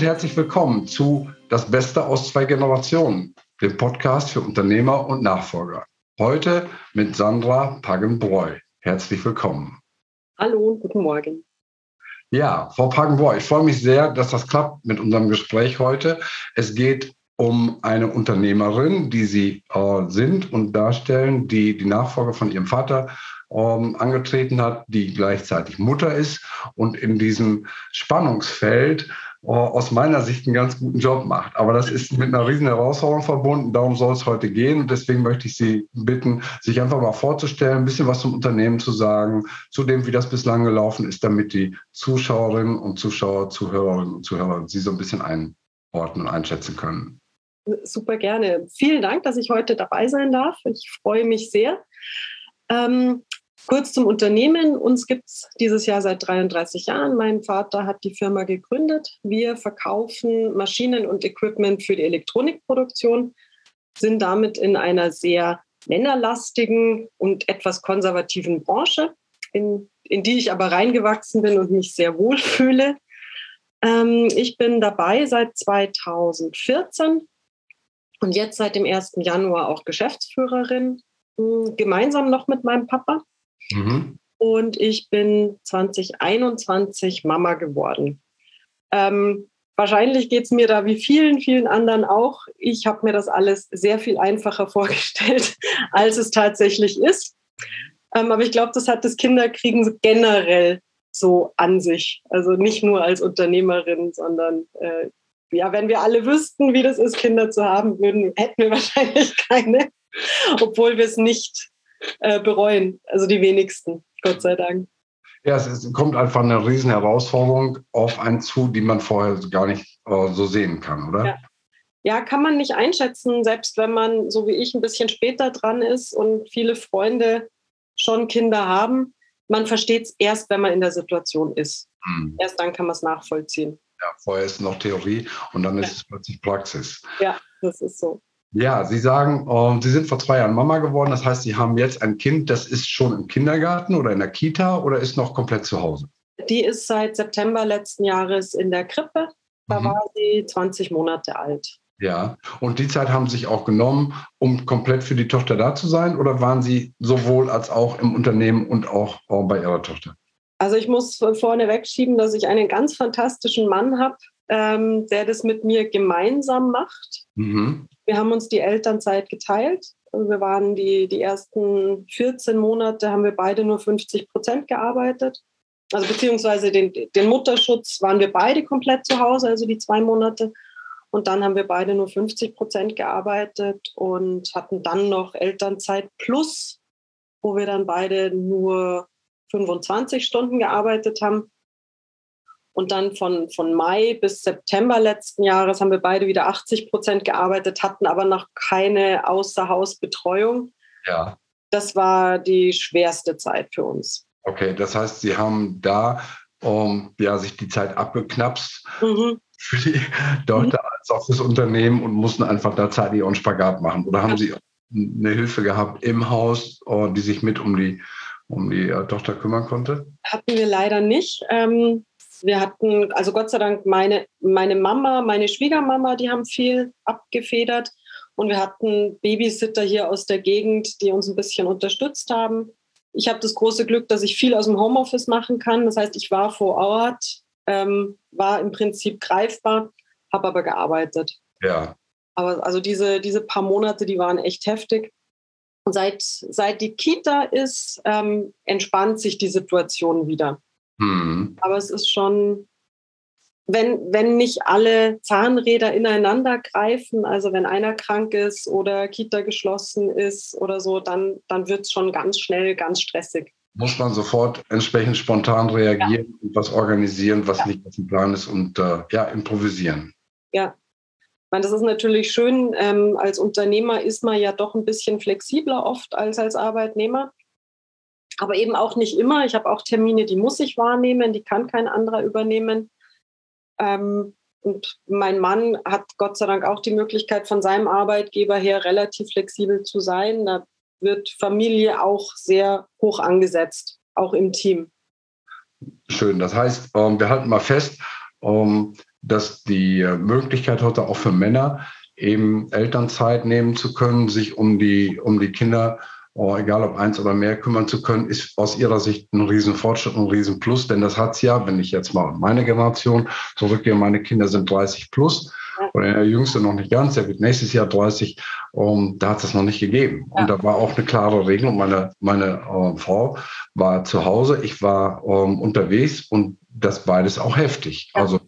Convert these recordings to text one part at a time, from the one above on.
und herzlich willkommen zu Das Beste aus zwei Generationen, dem Podcast für Unternehmer und Nachfolger. Heute mit Sandra Paggenbräu. Herzlich willkommen. Hallo und guten Morgen. Ja, Frau Paggenbräu, ich freue mich sehr, dass das klappt mit unserem Gespräch heute. Es geht um eine Unternehmerin, die Sie äh, sind und darstellen, die die Nachfolge von Ihrem Vater ähm, angetreten hat, die gleichzeitig Mutter ist und in diesem Spannungsfeld aus meiner Sicht einen ganz guten Job macht. Aber das ist mit einer riesen Herausforderung verbunden. Darum soll es heute gehen. Und deswegen möchte ich Sie bitten, sich einfach mal vorzustellen, ein bisschen was zum Unternehmen zu sagen, zu dem, wie das bislang gelaufen ist, damit die Zuschauerinnen und Zuschauer, Zuhörerinnen und Zuhörer Sie so ein bisschen einordnen und einschätzen können. Super gerne. Vielen Dank, dass ich heute dabei sein darf. Ich freue mich sehr. Ähm, Kurz zum Unternehmen. Uns gibt es dieses Jahr seit 33 Jahren. Mein Vater hat die Firma gegründet. Wir verkaufen Maschinen und Equipment für die Elektronikproduktion, sind damit in einer sehr männerlastigen und etwas konservativen Branche, in, in die ich aber reingewachsen bin und mich sehr wohl fühle. Ähm, ich bin dabei seit 2014 und jetzt seit dem 1. Januar auch Geschäftsführerin, hm, gemeinsam noch mit meinem Papa. Mhm. Und ich bin 2021 Mama geworden. Ähm, wahrscheinlich geht es mir da wie vielen, vielen anderen auch. Ich habe mir das alles sehr viel einfacher vorgestellt, als es tatsächlich ist. Ähm, aber ich glaube, das hat das Kinderkriegen generell so an sich. Also nicht nur als Unternehmerin, sondern äh, ja, wenn wir alle wüssten, wie das ist, Kinder zu haben, würden, hätten wir wahrscheinlich keine, obwohl wir es nicht äh, bereuen. Also die wenigsten, Gott sei Dank. Ja, es ist, kommt einfach eine riesen Herausforderung auf einen zu, die man vorher gar nicht äh, so sehen kann, oder? Ja. ja. kann man nicht einschätzen, selbst wenn man, so wie ich, ein bisschen später dran ist und viele Freunde schon Kinder haben. Man versteht es erst, wenn man in der Situation ist. Hm. Erst dann kann man es nachvollziehen. Ja, vorher ist noch Theorie und dann ja. ist es plötzlich Praxis. Ja, das ist so. Ja, Sie sagen, äh, Sie sind vor zwei Jahren Mama geworden. Das heißt, Sie haben jetzt ein Kind, das ist schon im Kindergarten oder in der Kita oder ist noch komplett zu Hause? Die ist seit September letzten Jahres in der Krippe. Da mhm. war sie 20 Monate alt. Ja, und die Zeit haben Sie sich auch genommen, um komplett für die Tochter da zu sein? Oder waren Sie sowohl als auch im Unternehmen und auch bei Ihrer Tochter? Also ich muss vorne wegschieben, dass ich einen ganz fantastischen Mann habe, ähm, der das mit mir gemeinsam macht. Mhm. Wir haben uns die Elternzeit geteilt. Wir waren die, die ersten 14 Monate, haben wir beide nur 50 Prozent gearbeitet. Also beziehungsweise den, den Mutterschutz waren wir beide komplett zu Hause, also die zwei Monate. Und dann haben wir beide nur 50 Prozent gearbeitet und hatten dann noch Elternzeit plus, wo wir dann beide nur 25 Stunden gearbeitet haben. Und dann von, von Mai bis September letzten Jahres haben wir beide wieder 80 Prozent gearbeitet, hatten aber noch keine Außerhausbetreuung. Ja. Das war die schwerste Zeit für uns. Okay, das heißt, Sie haben da um, ja, sich die Zeit abgeknapst mhm. für die Tochter mhm. als auch fürs Unternehmen und mussten einfach da zeitlich einen Spagat machen. Oder haben ja. Sie eine Hilfe gehabt im Haus, oh, die sich mit um die, um die äh, Tochter kümmern konnte? Hatten wir leider nicht. Ähm, wir hatten, also Gott sei Dank, meine, meine Mama, meine Schwiegermama, die haben viel abgefedert. Und wir hatten Babysitter hier aus der Gegend, die uns ein bisschen unterstützt haben. Ich habe das große Glück, dass ich viel aus dem Homeoffice machen kann. Das heißt, ich war vor Ort, ähm, war im Prinzip greifbar, habe aber gearbeitet. Ja. Aber also diese, diese paar Monate, die waren echt heftig. Und seit, seit die Kita ist, ähm, entspannt sich die Situation wieder. Mhm. Aber es ist schon, wenn, wenn nicht alle Zahnräder ineinander greifen, also wenn einer krank ist oder Kita geschlossen ist oder so, dann, dann wird es schon ganz schnell ganz stressig. Muss man sofort entsprechend spontan reagieren ja. und was organisieren, was ja. nicht auf dem Plan ist und äh, ja, improvisieren. Ja, meine, das ist natürlich schön. Ähm, als Unternehmer ist man ja doch ein bisschen flexibler oft als als Arbeitnehmer aber eben auch nicht immer. Ich habe auch Termine, die muss ich wahrnehmen, die kann kein anderer übernehmen. Ähm, und mein Mann hat Gott sei Dank auch die Möglichkeit, von seinem Arbeitgeber her relativ flexibel zu sein. Da wird Familie auch sehr hoch angesetzt, auch im Team. Schön. Das heißt, ähm, wir halten mal fest, ähm, dass die Möglichkeit heute auch für Männer eben Elternzeit nehmen zu können, sich um die, um die Kinder oh, egal ob eins oder mehr, kümmern zu können, ist aus ihrer Sicht ein Riesenfortschritt, ein Riesenplus. Denn das hat es ja, wenn ich jetzt mal meine Generation zurückgehe, meine Kinder sind 30 plus und der Jüngste noch nicht ganz, der wird nächstes Jahr 30, um, da hat es das noch nicht gegeben. Ja. Und da war auch eine klare Regelung. Meine, meine äh, Frau war zu Hause, ich war ähm, unterwegs und das beides auch heftig. Ja. Also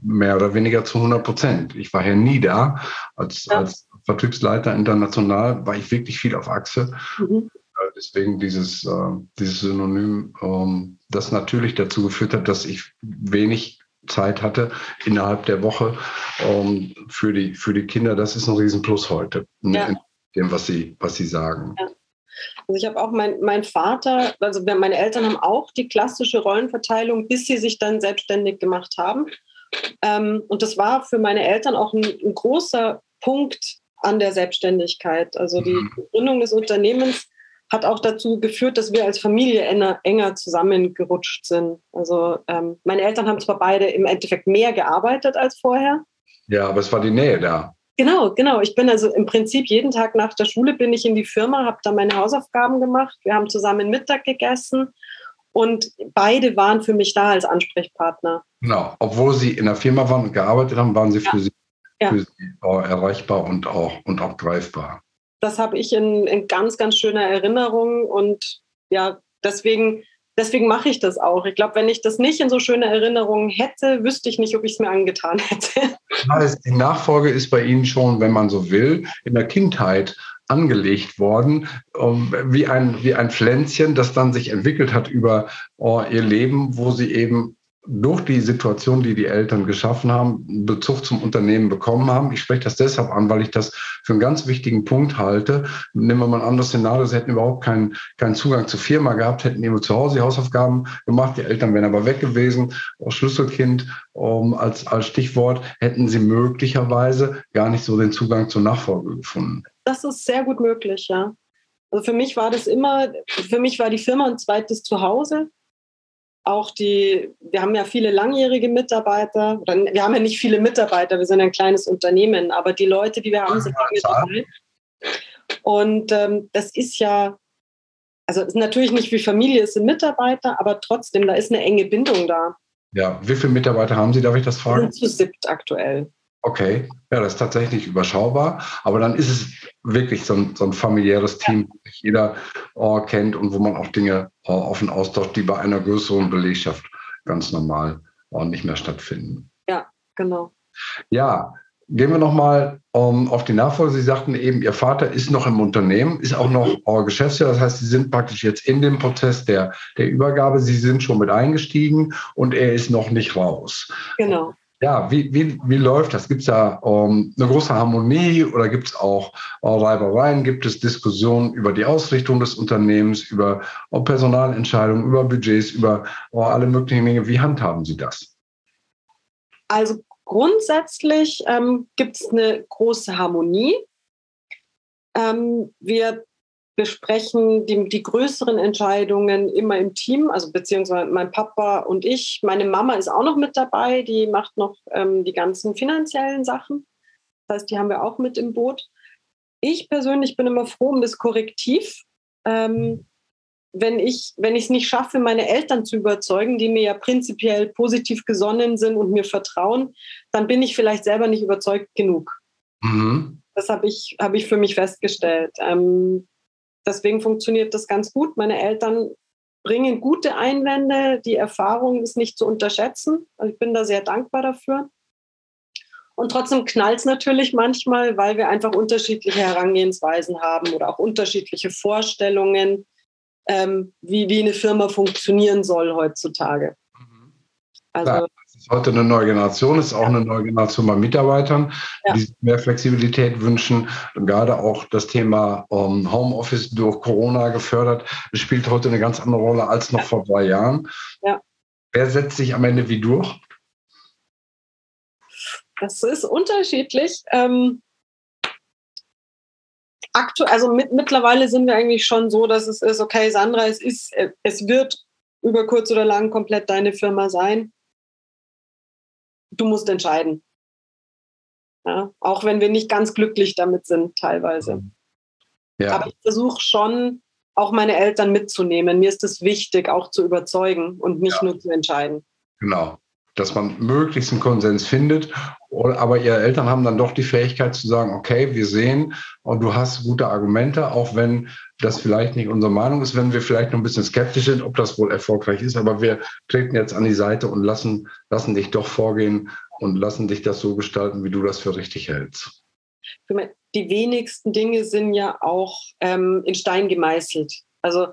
mehr oder weniger zu 100 Prozent. Ich war ja nie da. Als, ja. als Vertriebsleiter international war ich wirklich viel auf Achse. Mhm. Deswegen dieses, äh, dieses Synonym, ähm, das natürlich dazu geführt hat, dass ich wenig Zeit hatte innerhalb der Woche ähm, für, die, für die Kinder. Das ist ein Riesenplus heute, ja. in dem, was sie, was sie sagen. Ja. Also ich habe auch mein, mein Vater, also meine Eltern haben auch die klassische Rollenverteilung, bis sie sich dann selbstständig gemacht haben. Ähm, und das war für meine Eltern auch ein, ein großer Punkt an der Selbstständigkeit. Also die mhm. Gründung des Unternehmens hat auch dazu geführt, dass wir als Familie enger, enger zusammengerutscht sind. Also ähm, meine Eltern haben zwar beide im Endeffekt mehr gearbeitet als vorher. Ja, aber es war die Nähe da. Genau, genau. Ich bin also im Prinzip jeden Tag nach der Schule bin ich in die Firma, habe da meine Hausaufgaben gemacht. Wir haben zusammen Mittag gegessen und beide waren für mich da als Ansprechpartner. Genau, obwohl sie in der Firma waren und gearbeitet haben, waren sie ja. für sie ja. für sie erreichbar und auch, und auch greifbar. Das habe ich in, in ganz, ganz schöner Erinnerung und ja, deswegen, deswegen mache ich das auch. Ich glaube, wenn ich das nicht in so schöner Erinnerung hätte, wüsste ich nicht, ob ich es mir angetan hätte. Die Nachfolge ist bei Ihnen schon, wenn man so will, in der Kindheit angelegt worden, wie ein, wie ein Pflänzchen, das dann sich entwickelt hat über oh, ihr Leben, wo sie eben durch die Situation, die die Eltern geschaffen haben, Bezug zum Unternehmen bekommen haben. Ich spreche das deshalb an, weil ich das für einen ganz wichtigen Punkt halte. Nehmen wir mal ein anderes Szenario, sie hätten überhaupt keinen, keinen Zugang zur Firma gehabt, hätten eben zu Hause die Hausaufgaben gemacht, die Eltern wären aber weg gewesen, Schlüsselkind um, als, als Stichwort, hätten sie möglicherweise gar nicht so den Zugang zur Nachfolge gefunden. Das ist sehr gut möglich, ja. Also für mich war das immer, für mich war die Firma ein zweites Zuhause auch die, wir haben ja viele langjährige Mitarbeiter, oder wir haben ja nicht viele Mitarbeiter, wir sind ein kleines Unternehmen, aber die Leute, die wir haben, sind lange dabei. Und ähm, das ist ja, also ist natürlich nicht wie Familie, es sind Mitarbeiter, aber trotzdem, da ist eine enge Bindung da. Ja, wie viele Mitarbeiter haben Sie, darf ich das fragen? Wir sind zu siebt aktuell. Okay, ja, das ist tatsächlich überschaubar, aber dann ist es wirklich so ein, so ein familiäres Team, wo sich jeder oh, kennt und wo man auch Dinge oh, offen austauscht, die bei einer größeren Belegschaft ganz normal oh, nicht mehr stattfinden. Ja, genau. Ja, gehen wir nochmal um, auf die Nachfolge. Sie sagten eben, Ihr Vater ist noch im Unternehmen, ist auch noch oh, Geschäftsführer. Das heißt, Sie sind praktisch jetzt in dem Prozess der, der Übergabe. Sie sind schon mit eingestiegen und er ist noch nicht raus. Genau. Ja, wie, wie, wie läuft das? Gibt es da um, eine große Harmonie oder gibt es auch uh, Reibereien? Gibt es Diskussionen über die Ausrichtung des Unternehmens, über uh, Personalentscheidungen, über Budgets, über uh, alle möglichen Dinge? Wie handhaben Sie das? Also grundsätzlich ähm, gibt es eine große Harmonie. Ähm, wir besprechen die, die größeren Entscheidungen immer im Team, also beziehungsweise mein Papa und ich. Meine Mama ist auch noch mit dabei, die macht noch ähm, die ganzen finanziellen Sachen. Das heißt, die haben wir auch mit im Boot. Ich persönlich bin immer froh um das Korrektiv. Ähm, wenn ich wenn ich es nicht schaffe, meine Eltern zu überzeugen, die mir ja prinzipiell positiv gesonnen sind und mir vertrauen, dann bin ich vielleicht selber nicht überzeugt genug. Mhm. Das habe ich, hab ich für mich festgestellt. Ähm, Deswegen funktioniert das ganz gut. Meine Eltern bringen gute Einwände. Die Erfahrung ist nicht zu unterschätzen. Also ich bin da sehr dankbar dafür. Und trotzdem knallt es natürlich manchmal, weil wir einfach unterschiedliche Herangehensweisen haben oder auch unterschiedliche Vorstellungen, ähm, wie, wie eine Firma funktionieren soll heutzutage. Mhm. Also, ist heute eine neue Generation, ist auch eine neue Generation bei Mitarbeitern, ja. die mehr Flexibilität wünschen. Und gerade auch das Thema ähm, Homeoffice durch Corona gefördert, spielt heute eine ganz andere Rolle als noch ja. vor drei Jahren. Ja. Wer setzt sich am Ende wie durch? Das ist unterschiedlich. Ähm, aktuell, also mit, mittlerweile sind wir eigentlich schon so, dass es ist, okay, Sandra, es ist, es wird über kurz oder lang komplett deine Firma sein du musst entscheiden. Ja, auch wenn wir nicht ganz glücklich damit sind, teilweise. Ja. Aber ich versuche schon, auch meine Eltern mitzunehmen. Mir ist es wichtig, auch zu überzeugen und nicht ja. nur zu entscheiden. Genau dass man möglichst einen Konsens findet. Aber ihre Eltern haben dann doch die Fähigkeit zu sagen, okay, wir sehen und du hast gute Argumente, auch wenn das vielleicht nicht unsere Meinung ist, wenn wir vielleicht noch ein bisschen skeptisch sind, ob das wohl erfolgreich ist. Aber wir treten jetzt an die Seite und lassen, lassen dich doch vorgehen und lassen dich das so gestalten, wie du das für richtig hältst. Die wenigsten Dinge sind ja auch ähm, in Stein gemeißelt. Also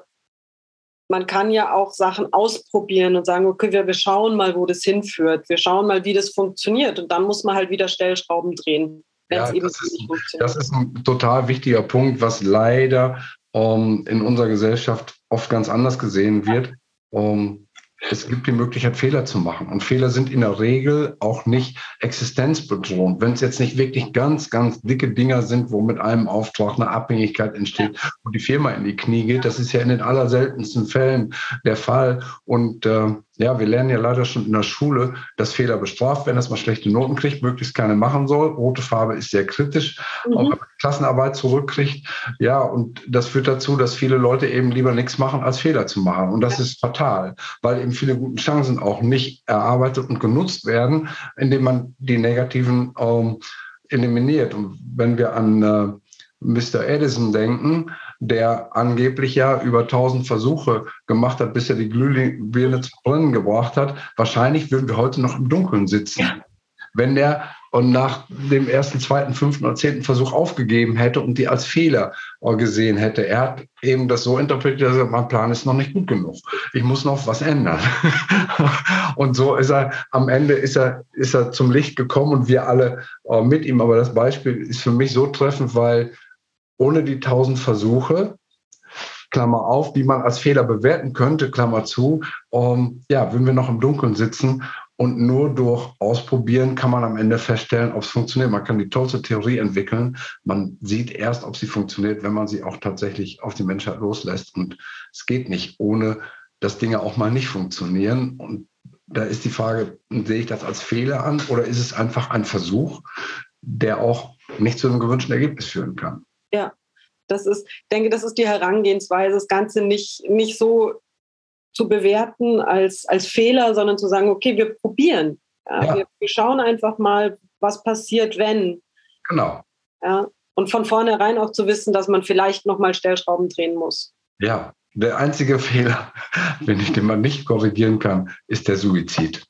man kann ja auch Sachen ausprobieren und sagen, okay, wir, wir schauen mal, wo das hinführt. Wir schauen mal, wie das funktioniert. Und dann muss man halt wieder Stellschrauben drehen, ja, das ist. Das ist ein total wichtiger Punkt, was leider ähm, in unserer Gesellschaft oft ganz anders gesehen wird. Um, es gibt die Möglichkeit, Fehler zu machen. Und Fehler sind in der Regel auch nicht existenzbedrohend. Wenn es jetzt nicht wirklich ganz, ganz dicke Dinger sind, wo mit einem Auftrag eine Abhängigkeit entsteht und die Firma in die Knie geht, das ist ja in den allerseltensten Fällen der Fall. Und äh, ja, wir lernen ja leider schon in der Schule, dass Fehler bestraft werden, dass man schlechte Noten kriegt, möglichst keine machen soll. Rote Farbe ist sehr kritisch, mhm. auch wenn man Klassenarbeit zurückkriegt. Ja, und das führt dazu, dass viele Leute eben lieber nichts machen, als Fehler zu machen. Und das ja. ist fatal, weil eben viele gute Chancen auch nicht erarbeitet und genutzt werden, indem man die negativen ähm, eliminiert. Und wenn wir an äh, Mr. Edison denken, der angeblich ja über 1000 Versuche gemacht hat, bis er die Glühbirne zu brennen gebracht hat. Wahrscheinlich würden wir heute noch im Dunkeln sitzen. Wenn der und nach dem ersten, zweiten, fünften oder zehnten Versuch aufgegeben hätte und die als Fehler gesehen hätte. Er hat eben das so interpretiert, dass er, mein Plan ist noch nicht gut genug. Ich muss noch was ändern. und so ist er, am Ende ist er, ist er zum Licht gekommen und wir alle äh, mit ihm. Aber das Beispiel ist für mich so treffend, weil ohne die tausend Versuche, Klammer auf, die man als Fehler bewerten könnte, Klammer zu, um, ja, würden wir noch im Dunkeln sitzen und nur durch Ausprobieren kann man am Ende feststellen, ob es funktioniert. Man kann die tollste Theorie entwickeln. Man sieht erst, ob sie funktioniert, wenn man sie auch tatsächlich auf die Menschheit loslässt. Und es geht nicht, ohne dass Dinge auch mal nicht funktionieren. Und da ist die Frage, sehe ich das als Fehler an oder ist es einfach ein Versuch, der auch nicht zu einem gewünschten Ergebnis führen kann? Ja, das ist, ich denke, das ist die Herangehensweise, das Ganze nicht, nicht so zu bewerten als, als Fehler, sondern zu sagen, okay, wir probieren. Ja, ja. Wir, wir, schauen einfach mal, was passiert, wenn. Genau. Ja, und von vornherein auch zu wissen, dass man vielleicht nochmal Stellschrauben drehen muss. Ja, der einzige Fehler, wenn ich den man nicht korrigieren kann, ist der Suizid.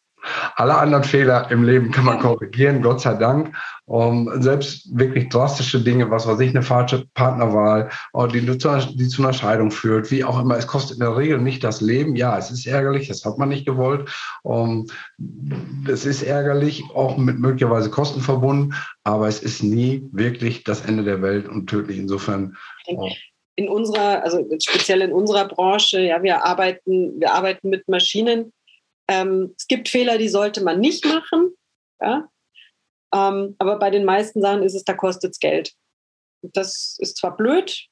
Alle anderen Fehler im Leben kann man korrigieren, Gott sei Dank. Um, selbst wirklich drastische Dinge, was weiß ich, eine falsche Partnerwahl, die, die zu einer Scheidung führt, wie auch immer. Es kostet in der Regel nicht das Leben. Ja, es ist ärgerlich, das hat man nicht gewollt. Um, es ist ärgerlich, auch mit möglicherweise Kosten verbunden, aber es ist nie wirklich das Ende der Welt und tödlich. Insofern. In unserer, also speziell in unserer Branche, ja, wir arbeiten, wir arbeiten mit Maschinen ähm, es gibt Fehler, die sollte man nicht machen. Ja? Ähm, aber bei den meisten Sachen ist es, da kostet es Geld. Das ist zwar blöd,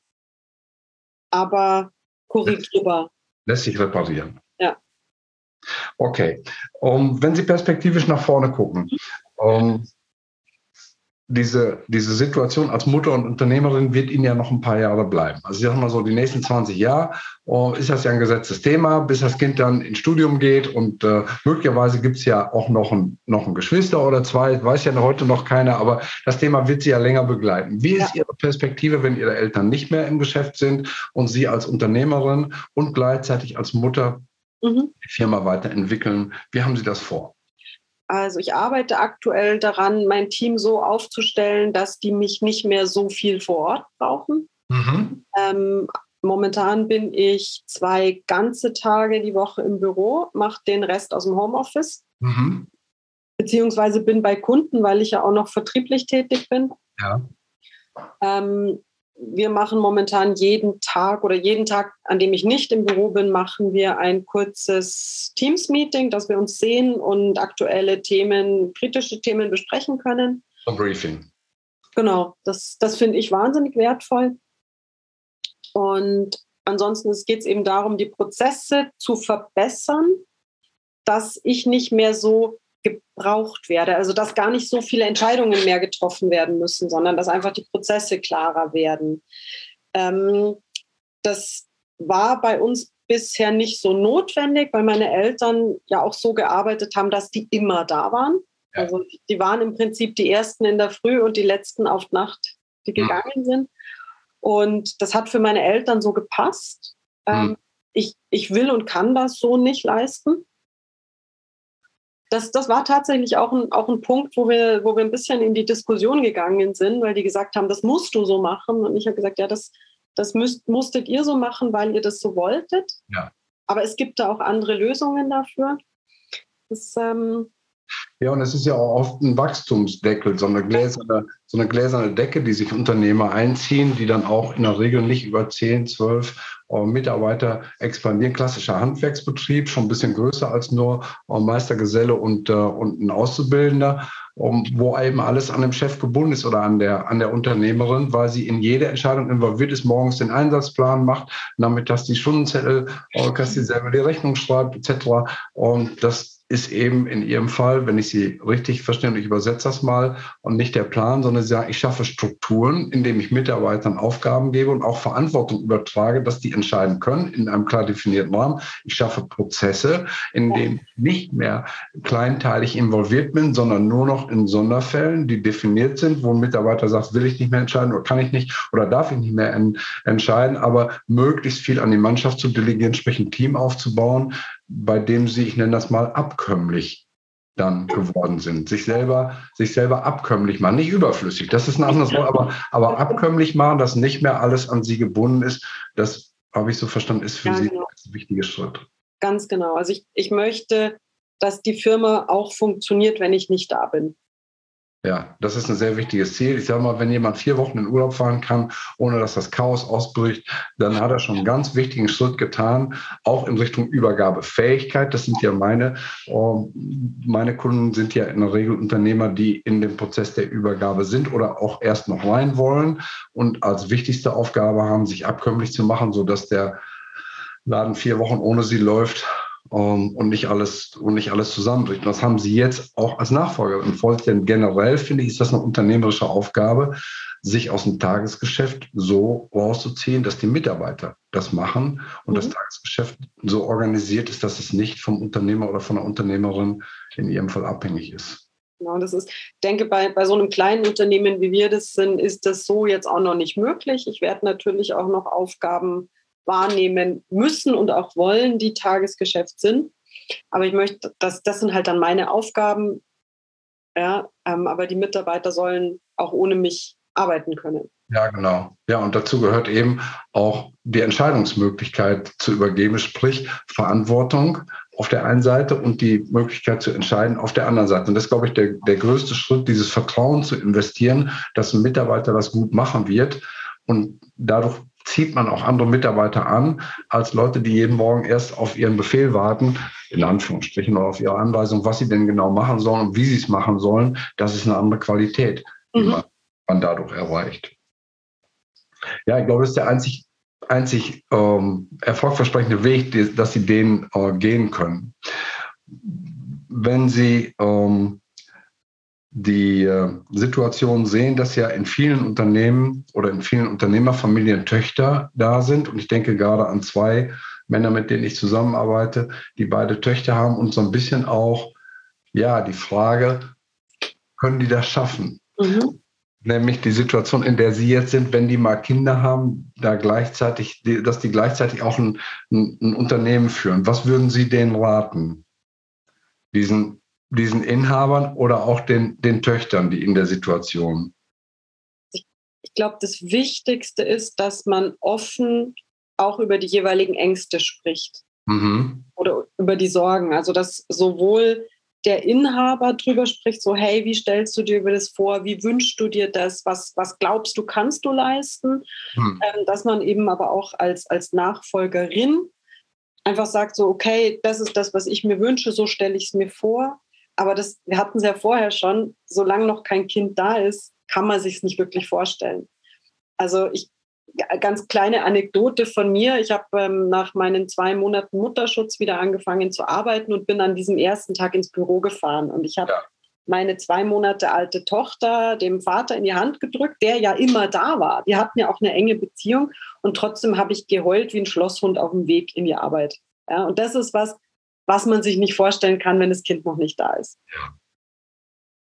aber korrigierbar. Lässt sich reparieren. Ja. Okay. Um, wenn Sie perspektivisch nach vorne gucken, um, diese, diese Situation als Mutter und Unternehmerin wird Ihnen ja noch ein paar Jahre bleiben. Also ich sage mal so, die nächsten 20 Jahre oh, ist das ja ein gesetztes Thema, bis das Kind dann ins Studium geht und äh, möglicherweise gibt es ja auch noch ein, noch ein Geschwister oder zwei, weiß ja heute noch keiner, aber das Thema wird Sie ja länger begleiten. Wie ist ja. Ihre Perspektive, wenn Ihre Eltern nicht mehr im Geschäft sind und Sie als Unternehmerin und gleichzeitig als Mutter mhm. die Firma weiterentwickeln? Wie haben Sie das vor? Also ich arbeite aktuell daran, mein Team so aufzustellen, dass die mich nicht mehr so viel vor Ort brauchen. Mhm. Ähm, momentan bin ich zwei ganze Tage die Woche im Büro, mache den Rest aus dem Homeoffice. Mhm. Beziehungsweise bin bei Kunden, weil ich ja auch noch vertrieblich tätig bin. Ja. Ähm, wir machen momentan jeden Tag oder jeden Tag, an dem ich nicht im Büro bin, machen wir ein kurzes Teams-Meeting, dass wir uns sehen und aktuelle Themen, kritische Themen besprechen können. Ein Briefing. Genau, das, das finde ich wahnsinnig wertvoll. Und ansonsten geht es eben darum, die Prozesse zu verbessern, dass ich nicht mehr so gebraucht werde. Also dass gar nicht so viele Entscheidungen mehr getroffen werden müssen, sondern dass einfach die Prozesse klarer werden. Ähm, das war bei uns bisher nicht so notwendig, weil meine Eltern ja auch so gearbeitet haben, dass die immer da waren. Ja. Also die waren im Prinzip die ersten in der Früh und die letzten auf Nacht, die mhm. gegangen mhm. sind. Und das hat für meine Eltern so gepasst. Mhm. Ähm, ich, ich will und kann das so nicht leisten. Das, das war tatsächlich auch ein, auch ein Punkt, wo wir, wo wir ein bisschen in die Diskussion gegangen sind, weil die gesagt haben, das musst du so machen. Und ich habe gesagt, ja, das, das müsst, musstet ihr so machen, weil ihr das so wolltet. Ja. Aber es gibt da auch andere Lösungen dafür. Das, ähm, ja, und es ist ja auch oft ein Wachstumsdeckel, so eine, gläserne, so eine gläserne Decke, die sich Unternehmer einziehen, die dann auch in der Regel nicht über 10, 12 äh, Mitarbeiter expandieren. Klassischer Handwerksbetrieb, schon ein bisschen größer als nur äh, Meistergeselle und, äh, und ein Auszubildender, um, wo eben alles an dem Chef gebunden ist oder an der, an der Unternehmerin, weil sie in jede Entscheidung involviert ist, morgens den Einsatzplan macht, nachmittags die Stundenzettel, äh, dass sie selber die Rechnung schreibt, etc. Und das ist eben in Ihrem Fall, wenn ich Sie richtig verstehe und ich übersetze das mal, und nicht der Plan, sondern Sie sagen, ich schaffe Strukturen, indem ich Mitarbeitern Aufgaben gebe und auch Verantwortung übertrage, dass die entscheiden können in einem klar definierten Rahmen. Ich schaffe Prozesse, in denen ich nicht mehr kleinteilig involviert bin, sondern nur noch in Sonderfällen, die definiert sind, wo ein Mitarbeiter sagt, will ich nicht mehr entscheiden oder kann ich nicht oder darf ich nicht mehr entscheiden, aber möglichst viel an die Mannschaft zu delegieren, sprich ein Team aufzubauen, bei dem sie, ich nenne das mal, abkömmlich dann geworden sind. Sich selber, sich selber abkömmlich machen, nicht überflüssig, das ist ein anderes Wort, aber, aber abkömmlich machen, dass nicht mehr alles an sie gebunden ist, das habe ich so verstanden, ist für ja, sie genau. ein wichtiger Schritt. Ganz genau. Also ich, ich möchte, dass die Firma auch funktioniert, wenn ich nicht da bin. Ja, das ist ein sehr wichtiges Ziel. Ich sage mal, wenn jemand vier Wochen in Urlaub fahren kann, ohne dass das Chaos ausbricht, dann hat er schon einen ganz wichtigen Schritt getan, auch in Richtung Übergabefähigkeit. Das sind ja meine, ähm, meine Kunden sind ja in der Regel Unternehmer, die in dem Prozess der Übergabe sind oder auch erst noch rein wollen und als wichtigste Aufgabe haben, sich abkömmlich zu machen, sodass der Laden vier Wochen ohne sie läuft ähm, und nicht alles und nicht alles zusammenbricht. Und das haben sie jetzt auch als Nachfolger im Volk. Denn generell finde ich, ist das eine unternehmerische Aufgabe, sich aus dem Tagesgeschäft so rauszuziehen, dass die Mitarbeiter das machen und mhm. das Tagesgeschäft so organisiert ist, dass es nicht vom Unternehmer oder von der Unternehmerin in ihrem Fall abhängig ist. Genau, das ist, ich denke, bei, bei so einem kleinen Unternehmen, wie wir das sind, ist das so jetzt auch noch nicht möglich. Ich werde natürlich auch noch Aufgaben wahrnehmen müssen und auch wollen, die Tagesgeschäft sind. Aber ich möchte, das, das sind halt dann meine Aufgaben. Ja, ähm, aber die Mitarbeiter sollen auch ohne mich arbeiten können. Ja, genau. Ja, und dazu gehört eben auch die Entscheidungsmöglichkeit zu übergeben, sprich Verantwortung auf der einen Seite und die Möglichkeit zu entscheiden auf der anderen Seite. Und das ist, glaube ich, der, der größte Schritt, dieses Vertrauen zu investieren, dass ein Mitarbeiter das gut machen wird und dadurch zieht man auch andere Mitarbeiter an, als Leute, die jeden Morgen erst auf ihren Befehl warten, in Anführungsstrichen, oder auf ihre Anweisung, was sie denn genau machen sollen und wie sie es machen sollen. Das ist eine andere Qualität, die mhm. man, dadurch erreicht. Ja, ich glaube, das ist der einzig, einzig ähm, erfolgversprechende Weg, die, dass sie den äh, gehen können. Wenn sie ähm, die äh, Situation sehen, dass ja in vielen Unternehmen oder in vielen Unternehmerfamilien Töchter da sind. Und ich denke gerade an zwei Männer, mit denen ich zusammenarbeite, die beide Töchter haben und so ein bisschen auch, ja, die Frage, können die das schaffen? Mhm. Nämlich die Situation, in der sie jetzt sind, wenn die mal Kinder haben, da gleichzeitig, dass die gleichzeitig auch ein, ein, ein Unternehmen führen. Was würden Sie denen raten? Diesen diesen Inhabern oder auch den, den Töchtern, die in der Situation? Ich, ich glaube, das Wichtigste ist, dass man offen auch über die jeweiligen Ängste spricht mhm. oder über die Sorgen. Also dass sowohl der Inhaber drüber spricht, so hey, wie stellst du dir über das vor, wie wünschst du dir das, was, was glaubst du, kannst du leisten, mhm. ähm, dass man eben aber auch als, als Nachfolgerin einfach sagt, so okay, das ist das, was ich mir wünsche, so stelle ich es mir vor aber das, wir hatten es ja vorher schon, solange noch kein Kind da ist, kann man sich es nicht wirklich vorstellen. Also ich, ganz kleine Anekdote von mir. Ich habe ähm, nach meinen zwei Monaten Mutterschutz wieder angefangen zu arbeiten und bin an diesem ersten Tag ins Büro gefahren. Und ich habe ja. meine zwei Monate alte Tochter dem Vater in die Hand gedrückt, der ja immer da war. Wir hatten ja auch eine enge Beziehung und trotzdem habe ich geheult wie ein Schlosshund auf dem Weg in die Arbeit. Ja, und das ist was, was man sich nicht vorstellen kann, wenn das Kind noch nicht da ist.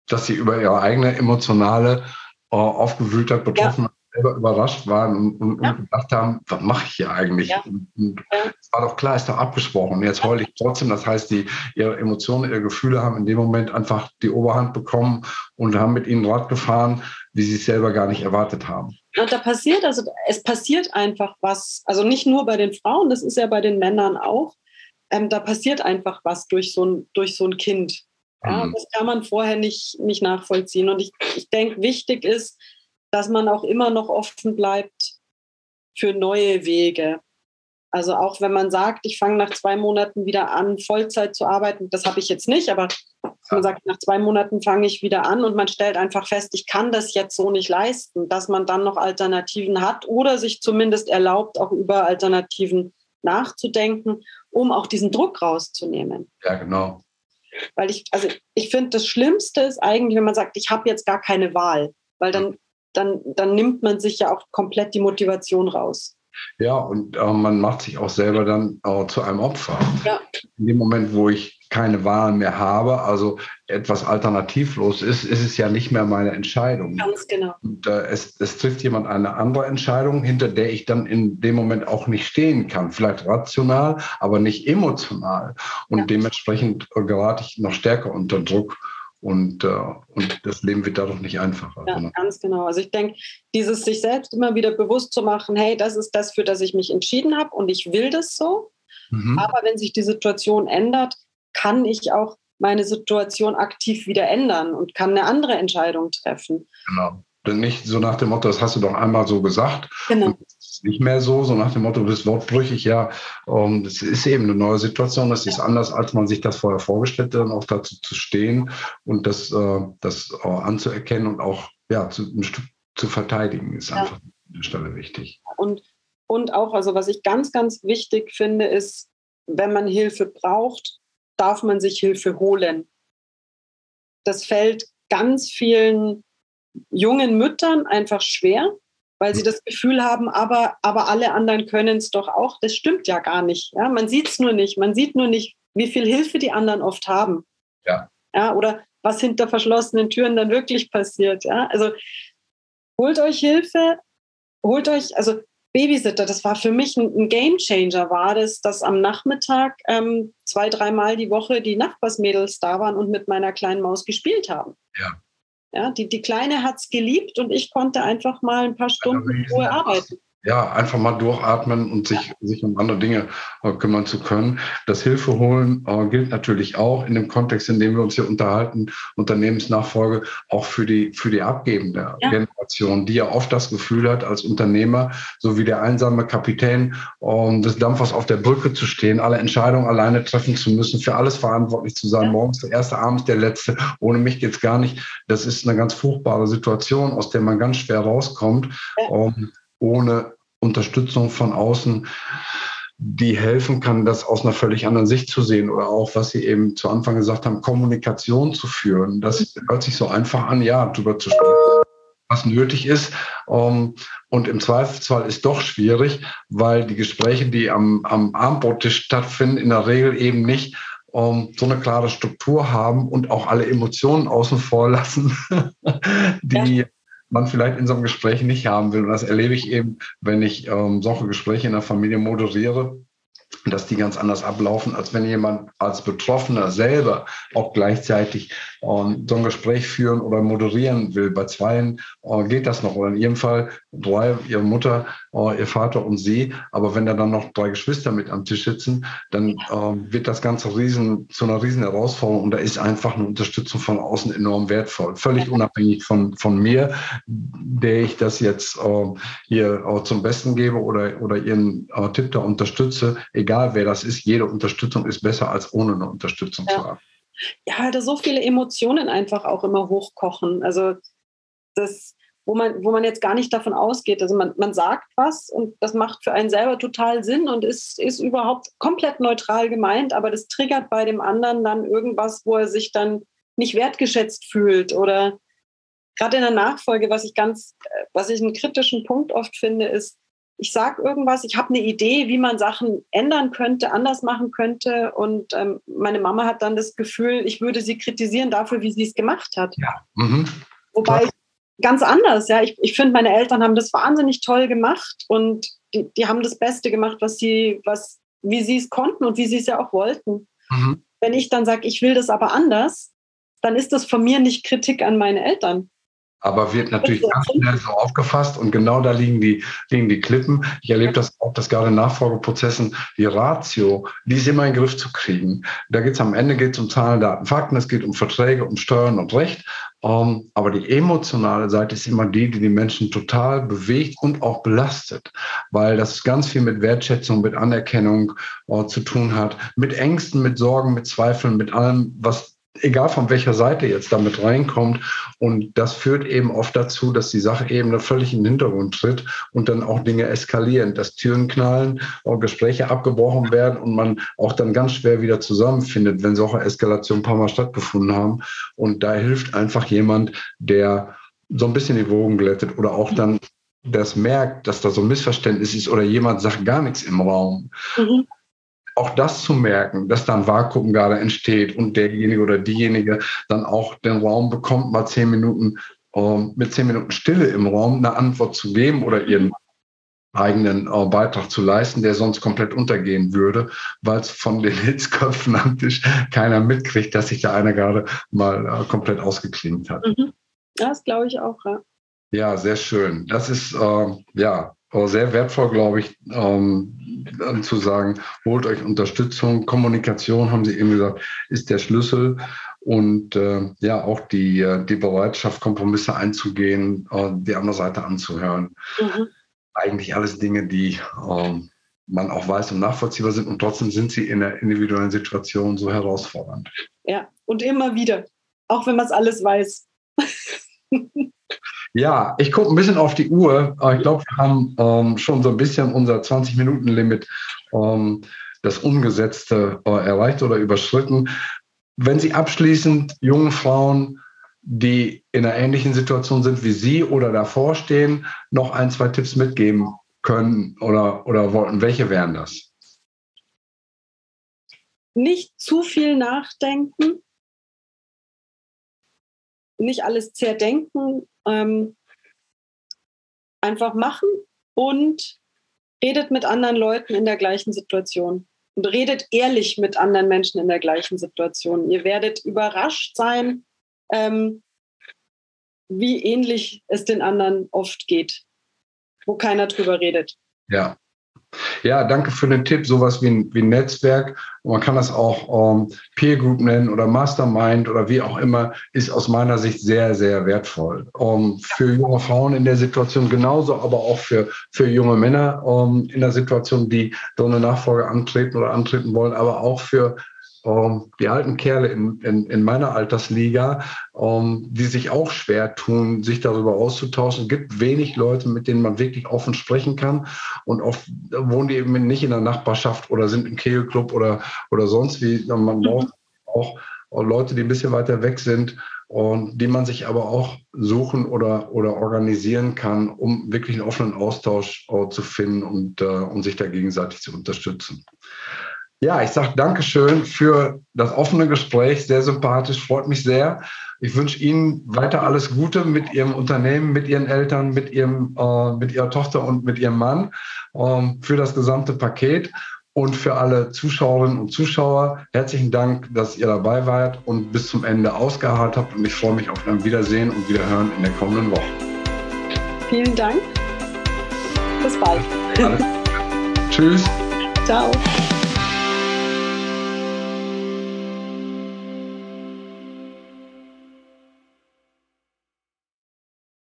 Dass sie über ihre eigene emotionale äh, Aufgewühltheit betroffen ja selber überrascht waren und, und, ja. und gedacht haben, was mache ich hier eigentlich? Ja. Und, es war doch klar, ist doch abgesprochen. Jetzt heule ich trotzdem. Das heißt, die, ihre Emotionen, ihre Gefühle haben in dem Moment einfach die Oberhand bekommen und haben mit ihnen Rad gefahren, wie sie es selber gar nicht erwartet haben. Und da passiert, also es passiert einfach was, also nicht nur bei den Frauen, das ist ja bei den Männern auch. Ähm, da passiert einfach was durch so ein, durch so ein Kind. Ja, mhm. Das kann man vorher nicht, nicht nachvollziehen. Und ich, ich denke, wichtig ist, dass man auch immer noch offen bleibt für neue Wege. Also auch wenn man sagt, ich fange nach zwei Monaten wieder an, Vollzeit zu arbeiten, das habe ich jetzt nicht, aber man sagt, nach zwei Monaten fange ich wieder an und man stellt einfach fest, ich kann das jetzt so nicht leisten, dass man dann noch Alternativen hat oder sich zumindest erlaubt, auch über Alternativen nachzudenken, um auch diesen Druck rauszunehmen. Ja, genau. Weil ich, also ich finde, das Schlimmste ist eigentlich, wenn man sagt, ich habe jetzt gar keine Wahl, weil dann dann, dann nimmt man sich ja auch komplett die Motivation raus. Ja, und äh, man macht sich auch selber dann äh, zu einem Opfer. Ja. In dem Moment, wo ich keine Wahl mehr habe, also etwas alternativlos ist, ist es ja nicht mehr meine Entscheidung. Ganz genau. Und, äh, es, es, trifft jemand eine andere Entscheidung, hinter der ich dann in dem Moment auch nicht stehen kann. Vielleicht rational, aber nicht emotional. Und ja. dementsprechend äh, gerate ich noch stärker unter Druck. Und, äh, und das Leben wird dadurch nicht einfacher. Ja, ganz genau. Also ich denke, dieses sich selbst immer wieder bewusst zu machen, hey, das ist das, für das ich mich entschieden habe und ich will das so. Mhm. Aber wenn sich die Situation ändert, kann ich auch meine Situation aktiv wieder ändern und kann eine andere Entscheidung treffen. Genau. Nicht so nach dem Motto, das hast du doch einmal so gesagt. Genau nicht mehr so, so nach dem Motto, du bist wortbrüchig, ja, um, ähm, das ist eben eine neue Situation, das ist anders, als man sich das vorher vorgestellt hat, dann auch dazu zu stehen und das, äh, das äh, anzuerkennen und auch ja, zu, ein Stück zu verteidigen, ist ja. einfach an der Stelle wichtig. Und, und auch, also was ich ganz, ganz wichtig finde, ist, wenn man Hilfe braucht, darf man sich Hilfe holen. Das fällt ganz vielen jungen Müttern einfach schwer, weil sie das Gefühl haben, aber, aber alle anderen können es doch auch. Das stimmt ja gar nicht. Ja? Man sieht es nur nicht. Man sieht nur nicht, wie viel Hilfe die anderen oft haben. Ja. ja. Oder was hinter verschlossenen Türen dann wirklich passiert. Ja? Also holt euch Hilfe, holt euch, also Babysitter, das war für mich ein, ein Game Changer, war das, dass am Nachmittag ähm, zwei, dreimal die Woche die Nachbarsmädels da waren und mit meiner kleinen Maus gespielt haben. Ja. Ja, die, die Kleine hat es geliebt und ich konnte einfach mal ein paar Stunden in Ruhe arbeiten ja, einfach mal durchatmen und sich, sich um andere Dinge äh, kümmern zu können. Das Hilfe holen äh, gilt natürlich auch in dem Kontext, in dem wir uns hier unterhalten, Unternehmensnachfolge, auch für die, für die abgebende ja. Generation, die ja oft das Gefühl hat, als Unternehmer, so wie der einsame Kapitän ähm, des Dampfers auf der Brücke zu stehen, alle Entscheidungen alleine treffen zu müssen, für alles verantwortlich zu sein, ja. morgens der erste, abends der letzte, ohne mich geht's gar nicht. Das ist eine ganz furchtbare Situation, aus der man ganz schwer rauskommt. Ja. Ähm, ohne Unterstützung von außen, die helfen kann, das aus einer völlig anderen Sicht zu sehen oder auch, was Sie eben zu Anfang gesagt haben, Kommunikation zu führen. Das hört sich so einfach an, ja, darüber zu sprechen, was nötig ist. Ähm, und im Zweifelsfall ist doch schwierig, weil die Gespräche, die am, am Armbrottisch stattfinden, in der Regel eben nicht um, so eine klare Struktur haben und auch alle Emotionen außen vor lassen, die ja man vielleicht in so einem Gespräch nicht haben will. Und das erlebe ich eben, wenn ich ähm, solche Gespräche in der Familie moderiere dass die ganz anders ablaufen, als wenn jemand als Betroffener selber auch gleichzeitig ähm, so ein Gespräch führen oder moderieren will. Bei zweien äh, geht das noch. Oder in ihrem Fall drei, ihre Mutter, äh, ihr Vater und sie. Aber wenn da dann noch drei Geschwister mit am Tisch sitzen, dann äh, wird das Ganze riesen, zu einer riesen Herausforderung. Und da ist einfach eine Unterstützung von außen enorm wertvoll. Völlig unabhängig von, von mir, der ich das jetzt äh, hier äh, zum Besten gebe oder, oder ihren äh, Tipp da unterstütze. Egal wer das ist, jede Unterstützung ist besser als ohne eine Unterstützung ja. zu haben ja, da so viele Emotionen einfach auch immer hochkochen. Also das, wo man, wo man jetzt gar nicht davon ausgeht. Also man, man sagt was und das macht für einen selber total Sinn und ist, ist überhaupt komplett neutral gemeint, aber das triggert bei dem anderen dann irgendwas, wo er sich dann nicht wertgeschätzt fühlt oder gerade in der Nachfolge, was ich ganz, was ich einen kritischen Punkt oft finde, ist, ich sage irgendwas, ich habe eine Idee, wie man Sachen ändern könnte, anders machen könnte. Und ähm, meine Mama hat dann das Gefühl, ich würde sie kritisieren dafür, wie sie es gemacht hat. Ja. Mhm. Wobei ganz anders, ja. Ich, ich finde, meine Eltern haben das wahnsinnig toll gemacht und die, die haben das Beste gemacht, was sie, was, wie sie es konnten und wie sie es ja auch wollten. Mhm. Wenn ich dann sage, ich will das aber anders, dann ist das von mir nicht Kritik an meine Eltern aber wird natürlich ganz schnell so aufgefasst und genau da liegen die, liegen die Klippen. Ich erlebe das auch, dass gerade in Nachfolgeprozessen die Ratio, die ist immer in den Griff zu kriegen. Da geht es am Ende geht's um Zahlen, Daten, Fakten, es geht um Verträge, um Steuern und Recht. Um, ähm, aber die emotionale Seite ist immer die, die die Menschen total bewegt und auch belastet, weil das ganz viel mit Wertschätzung, mit Anerkennung uh, zu tun hat, mit Ängsten, mit Sorgen, mit Zweifeln, mit allem, was egal von welcher Seite jetzt damit reinkommt. Und das führt eben oft dazu, dass die Sache eben völlig in den Hintergrund tritt und dann auch Dinge eskalieren, dass Türen knallen, Gespräche abgebrochen werden und man auch dann ganz schwer wieder zusammenfindet, wenn solche Eskalationen ein paar Mal stattgefunden haben. Und da hilft einfach jemand, der so ein bisschen die Wogen glättet oder auch dann das merkt, dass da so ein Missverständnis ist oder jemand sagt gar nichts im Raum. Mhm auch das zu merken, dass dann Vakuum gerade entsteht und derjenige oder diejenige dann auch den Raum bekommt, mal zehn Minuten äh, mit zehn Minuten Stille im Raum eine Antwort zu geben oder ihren eigenen äh, Beitrag zu leisten, der sonst komplett untergehen würde, weil es von den Hitzköpfen am Tisch keiner mitkriegt, dass sich da einer gerade mal äh, komplett ausgeklingt hat. Mhm. Das glaube ich auch, ja. Ja, sehr schön. Das ist äh, ja sehr wertvoll, glaube ich, ähm, zu sagen, holt euch Unterstützung. Kommunikation, haben Sie eben gesagt, ist der Schlüssel. Und äh, ja, auch die, äh, die Bereitschaft, Kompromisse einzugehen, äh, die andere Seite anzuhören. Mhm. Eigentlich alles Dinge, die äh, man auch weiß und nachvollziehbar sind. Und trotzdem sind sie in der individuellen Situation so herausfordernd. Ja, und immer wieder, auch wenn man es alles weiß. Ja, ich gucke ein bisschen auf die Uhr. Ich glaube, wir haben ähm, schon so ein bisschen unser 20-Minuten-Limit, ähm, das Umgesetzte, äh, erreicht oder überschritten. Wenn Sie abschließend jungen Frauen, die in einer ähnlichen Situation sind wie Sie oder davor stehen, noch ein, zwei Tipps mitgeben können oder, oder wollten, welche wären das? Nicht zu viel nachdenken, nicht alles zerdenken, ähm, einfach machen und redet mit anderen Leuten in der gleichen Situation. Und redet ehrlich mit anderen Menschen in der gleichen Situation. Ihr werdet überrascht sein, ähm, wie ähnlich es den anderen oft geht, wo keiner drüber redet. Ja, ja, danke für den Tipp. Sowas wie ein, wie ein Netzwerk. man kann das auch ähm, Peer Group nennen oder Mastermind oder wie auch immer, ist aus meiner Sicht sehr, sehr wertvoll. Ähm, für junge Frauen in der Situation genauso, aber auch für, für junge Männer ähm, in der Situation, die so eine Nachfolge antreten oder antreten wollen, aber auch für ähm, die alten Kerle in, in, in meiner Altersliga, ähm, die sich auch schwer tun, sich darüber auszutauschen. Es gibt wenig Leute, mit denen man wirklich offen sprechen kann. Und oft wohnen die eben nicht in der Nachbarschaft oder sind im Kegelclub oder, oder sonst wie. Man mhm. braucht auch Leute, die ein bisschen weiter weg sind und die man sich aber auch suchen oder, oder organisieren kann, um wirklich einen offenen Austausch uh, zu finden und, uh, um sich da gegenseitig zu unterstützen. Ja, ich sage Dankeschön für das offene Gespräch. Sehr sympathisch, freut mich sehr. Ich wünsche Ihnen weiter alles Gute mit Ihrem Unternehmen, mit Ihren Eltern, mit, Ihrem, äh, mit Ihrer Tochter und mit Ihrem Mann ähm, für das gesamte Paket. Und für alle Zuschauerinnen und Zuschauer herzlichen Dank, dass ihr dabei wart und bis zum Ende ausgeharrt habt. Und ich freue mich auf ein Wiedersehen und Wiederhören in der kommenden Woche. Vielen Dank. Bis bald. Alles. Tschüss. Ciao.